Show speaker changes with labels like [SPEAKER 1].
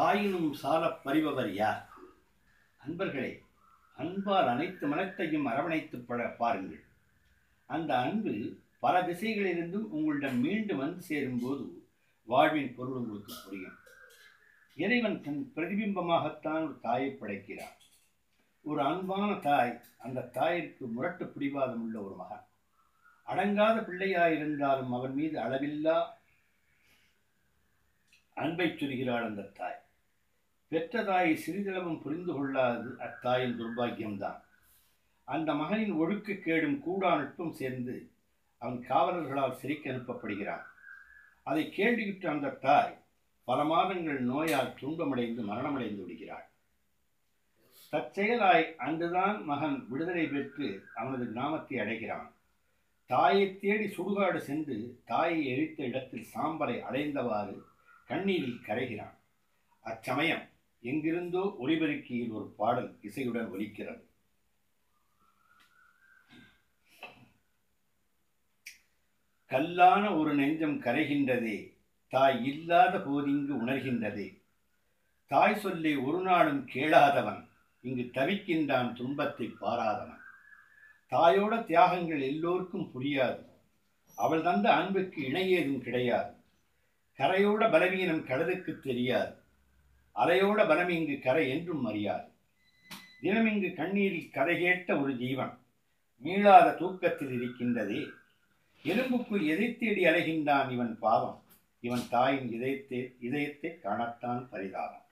[SPEAKER 1] தாயினும் சாலப் பறிபவர் யார்? அன்பர்களே அன்பால் அனைத்து மனத்தையும் அரவணைத்து பட பாருங்கள். அந்த அன்பு பல திசைகளிலிருந்தும் உங்களிடம் மீண்டும் வந்து சேரும்போது வாழ்வின் பொருள் உங்களுக்கு புரியும். இறைவன் தன் பிரதிபிம்பமாகத்தான் ஒரு தாயை படைக்கிறார். ஒரு அன்பான தாய் அந்த தாயிற்கு முரட்டு பிடிவாதம் உள்ள ஒரு மகன். அடங்காத பிள்ளையாயிருந்தாலும் அவன் மீது அளவில்லா அன்பை சொல்கிறாள் அந்த தாய். பெற்ற தாயை சிறிதளவும் புரிந்து கொள்ளாது அத்தாயின் துர்பாக்கியம்தான். அந்த மகனின் ஒழுக்கக்கேடும் கூடா நட்பும் சேர்ந்து அவன் காவலர்களால் சிறைக்கு அனுப்பப்படுகிறான். அதை கேள்வியுற்ற அந்த தாய் பல மாதங்கள் நோயால் துன்பமடைந்து மரணமடைந்து விடுகிறாள். தற்செயலாய் அன்றுதான் மகன் விடுதலை பெற்று அவனது கிராமத்தை அடைகிறான். தாயை தேடி சுடுகாடு சென்று தாயை எரித்த இடத்தில் சாம்பலை அடைந்தவாறு கண்ணீரில் கரைகிறான். அச்சமயம் எங்கிருந்தோ ஒலிபெருக்கியில் ஒரு பாடல் இசையுடன் ஒலிக்கிறது. கல்லான ஒரு நெஞ்சம் கரைகின்றதே தாய் இல்லாத போதிங்கு உணர்கின்றதே. தாய் சொல்லை ஒரு நாளும் கேளாதவன் இங்கு தவிக்கின்றான் துன்பத்தை பாராதவன். தாயோட தியாகங்கள் எல்லோருக்கும் புரியாது அவள் தந்த அன்புக்கு இணையேதும் கிடையாது. கரையோட பலவீனம் கடலுக்கு தெரியாது அலையோட வனம் இங்கு கரை என்றும் அறியாது. தினம் இங்கு கண்ணீரில் கதை கேட்ட ஒரு ஜீவன் மீளாத தூக்கத்தில் இருக்கின்றதே. எலும்புக்கு எதை தேடி அலைகின்றான் இவன் பாவம். இவன் தாயின் இதயத்தை இதயத்தை காணத்தான் பரிதாபம்.